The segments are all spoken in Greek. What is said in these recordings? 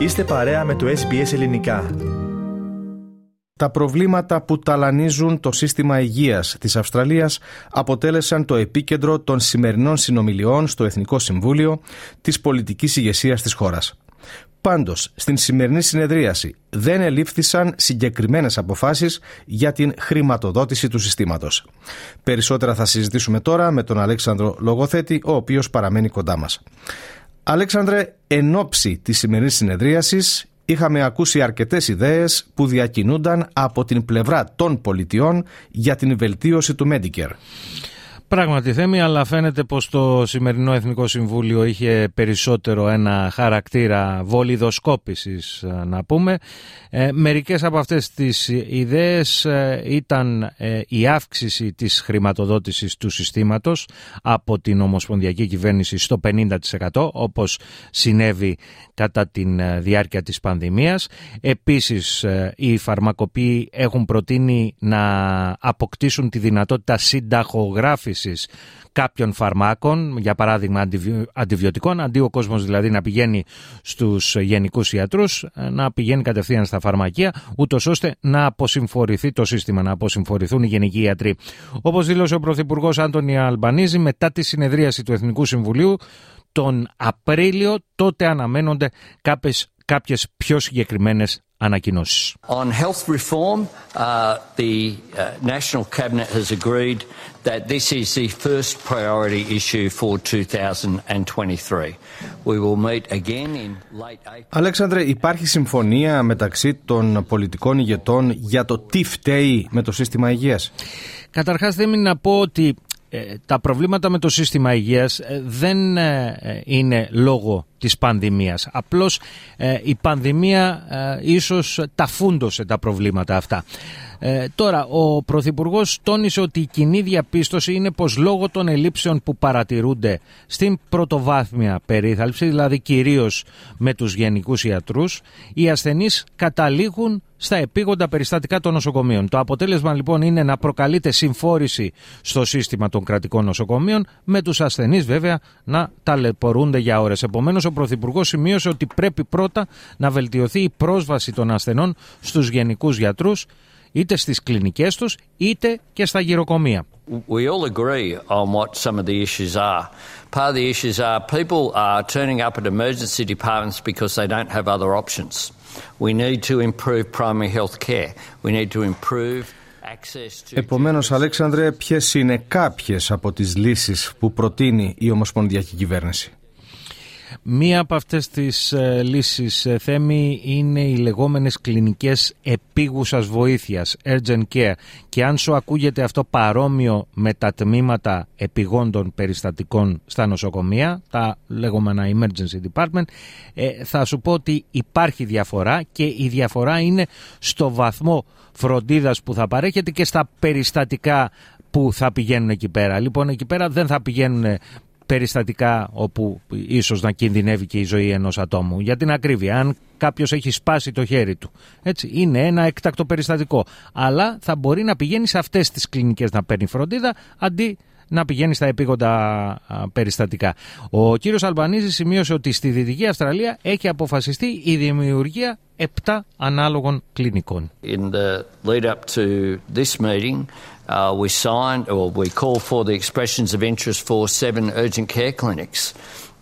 Είστε παρέα με το SBS Ελληνικά. Τα προβλήματα που ταλανίζουν το σύστημα υγείας της Αυστραλίας αποτέλεσαν το επίκεντρο των σημερινών συνομιλιών στο Εθνικό Συμβούλιο της πολιτικής ηγεσίας της χώρας. Πάντως, στην σημερινή συνεδρίαση δεν ελήφθησαν συγκεκριμένες αποφάσεις για την χρηματοδότηση του συστήματος. Περισσότερα θα συζητήσουμε τώρα με τον Αλέξανδρο Λογοθέτη, ο οποίος παραμένει κοντά μας. Αλέξανδρε, εν ώψη της σημερινής συνεδρίασης είχαμε ακούσει αρκετές ιδέες που διακινούνταν από την πλευρά των πολιτιών για την βελτίωση του Medicare. Πράγματι Θέμη, αλλά φαίνεται πως το σημερινό Εθνικό Συμβούλιο είχε περισσότερο ένα χαρακτήρα βολιδοσκόπησης ε, να πούμε. Ε, μερικές από αυτές τις ιδέες ε, ήταν ε, η αύξηση της χρηματοδότησης του συστήματος από την Ομοσπονδιακή Κυβέρνηση στο 50% όπως συνέβη κατά τη διάρκεια της πανδημίας. Επίσης οι φαρμακοποιοί έχουν προτείνει να αποκτήσουν τη δυνατότητα συνταχογράφησης κάποιων φαρμάκων, για παράδειγμα αντιβιωτικών, αντί ο κόσμος δηλαδή να πηγαίνει στους γενικούς ιατρούς, να πηγαίνει κατευθείαν στα φαρμακεία, ούτως ώστε να αποσυμφορηθεί το σύστημα, να αποσυμφορηθούν οι γενικοί ιατροί. Όπως δήλωσε ο Πρωθυπουργός Άντωνη Αλμπανίζη μετά τη συνεδρίαση του Εθνικού Συμβουλίου, τον Απρίλιο τότε αναμένονται κάποιες, κάποιες πιο συγκεκριμένες ανακοινώσεις. On health reform, uh, the uh, National Cabinet has agreed that this is the first priority issue for 2023. We will meet again in late April. Αλέξανδρε, υπάρχει συμφωνία μεταξύ των πολιτικών ηγετών για το τι φταίει με το σύστημα υγείας; Καταρχάς δεν να πω ότι ε, τα προβλήματα με το σύστημα υγείας ε, δεν ε, είναι λόγω της πανδημίας. Απλώς η πανδημία ίσως ταφούντωσε τα προβλήματα αυτά. Ε, τώρα, ο Πρωθυπουργός τόνισε ότι η κοινή διαπίστωση είναι πως λόγω των ελλείψεων που παρατηρούνται στην πρωτοβάθμια περίθαλψη, δηλαδή κυρίως με τους γενικούς ιατρούς, οι ασθενείς καταλήγουν στα επίγοντα περιστατικά των νοσοκομείων. Το αποτέλεσμα λοιπόν είναι να προκαλείται συμφόρηση στο σύστημα των κρατικών νοσοκομείων, με τους ασθενείς βέβαια να ταλαιπωρούνται για ώρες. Επομένως, ο Πρωθυπουργός σημείωσε ότι πρέπει πρώτα να βελτιωθεί η πρόσβαση των ασθενών στους γενικούς γιατρούς είτε στις κλινικές τους είτε και στα γυροκομεία. We all agree on what some of the issues are. Part of the issues are people are turning up at emergency departments because they don't have other options. We need to improve primary health care. We need to improve Επομένως, Αλέξανδρε, ποιες είναι κάποιες από τις λύσεις που προτείνει η Ομοσπονδιακή Κυβέρνηση. Μία από αυτές τις ε, λύσεις ε, θέμη είναι οι λεγόμενες κλινικές επίγουσας βοήθειας, urgent care. Και αν σου ακούγεται αυτό παρόμοιο με τα τμήματα επιγόντων περιστατικών στα νοσοκομεία, τα λεγόμενα emergency department, ε, θα σου πω ότι υπάρχει διαφορά και η διαφορά είναι στο βαθμό φροντίδας που θα παρέχεται και στα περιστατικά που θα πηγαίνουν εκεί πέρα. Λοιπόν, εκεί πέρα δεν θα πηγαίνουν περιστατικά όπου ίσως να κινδυνεύει και η ζωή ενός ατόμου. Για την ακρίβεια, αν κάποιος έχει σπάσει το χέρι του, έτσι, είναι ένα έκτακτο περιστατικό. Αλλά θα μπορεί να πηγαίνει σε αυτές τις κλινικές να παίρνει φροντίδα, αντί να πηγαίνει στα επίγοντα περιστατικά. Ο κύριος Αλμπανίζης σημείωσε ότι στη Δυτική Αυστραλία έχει αποφασιστεί η δημιουργία 7 ανάλογων κλινικών. In the lead up to this meeting, uh, we signed or we called for the expressions of interest for seven urgent care clinics.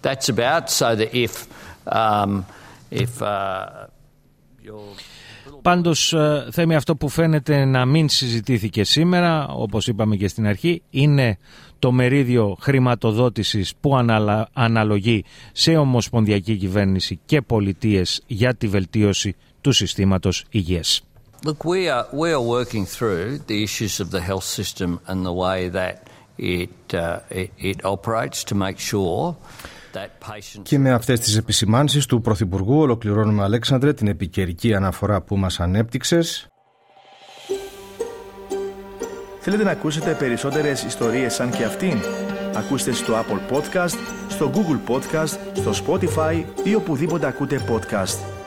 That's about so that if um, if uh, Πάντως Θέμη αυτό που φαίνεται να μην συζητήθηκε σήμερα όπως είπαμε και στην αρχή είναι το μερίδιο χρηματοδότησης που αναλογεί σε ομοσπονδιακή κυβέρνηση και πολιτείες για τη βελτίωση του συστήματος υγείας. Look, we are, we are working through the issues of the health system and the way that it, uh, it, it operates to make sure Και με αυτές τις επισημάνσεις του Πρωθυπουργού ολοκληρώνουμε Αλέξανδρε την επικαιρική αναφορά που μας ανέπτυξες. Θέλετε να ακούσετε περισσότερες ιστορίες σαν και αυτήν; Ακούστε στο Apple Podcast, στο Google Podcast, στο Spotify ή οπουδήποτε ακούτε podcast.